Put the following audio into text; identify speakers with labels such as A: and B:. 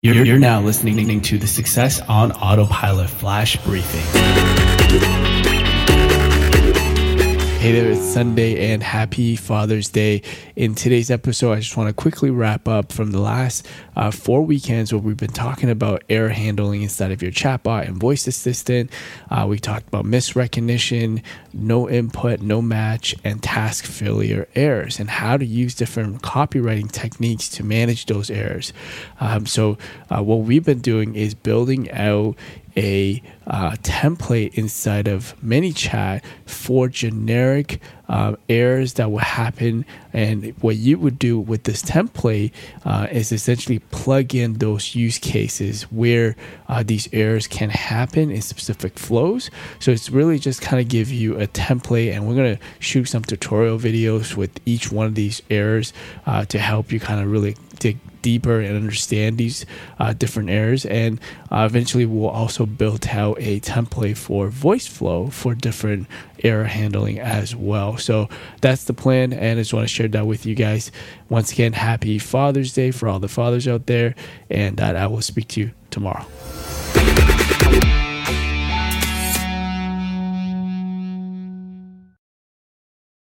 A: You're, you're now listening to the Success on Autopilot Flash Briefing. Hey there, it's Sunday and happy Father's Day. In today's episode, I just want to quickly wrap up from the last uh, four weekends where we've been talking about error handling inside of your chatbot and voice assistant. Uh, we talked about misrecognition, no input, no match, and task failure errors, and how to use different copywriting techniques to manage those errors. Um, so, uh, what we've been doing is building out a uh, template inside of ManyChat for generic uh, errors that will happen. And what you would do with this template uh, is essentially plug in those use cases where uh, these errors can happen in specific flows. So it's really just kind of give you a template, and we're going to shoot some tutorial videos with each one of these errors uh, to help you kind of really dig deeper and understand these uh, different errors. And uh, eventually, we'll also build out a template for Voiceflow for different error handling as well. So that's the plan, and I just want to share that with you guys. Once again, happy Father's Day for all the fathers out there, and that I will speak to you tomorrow.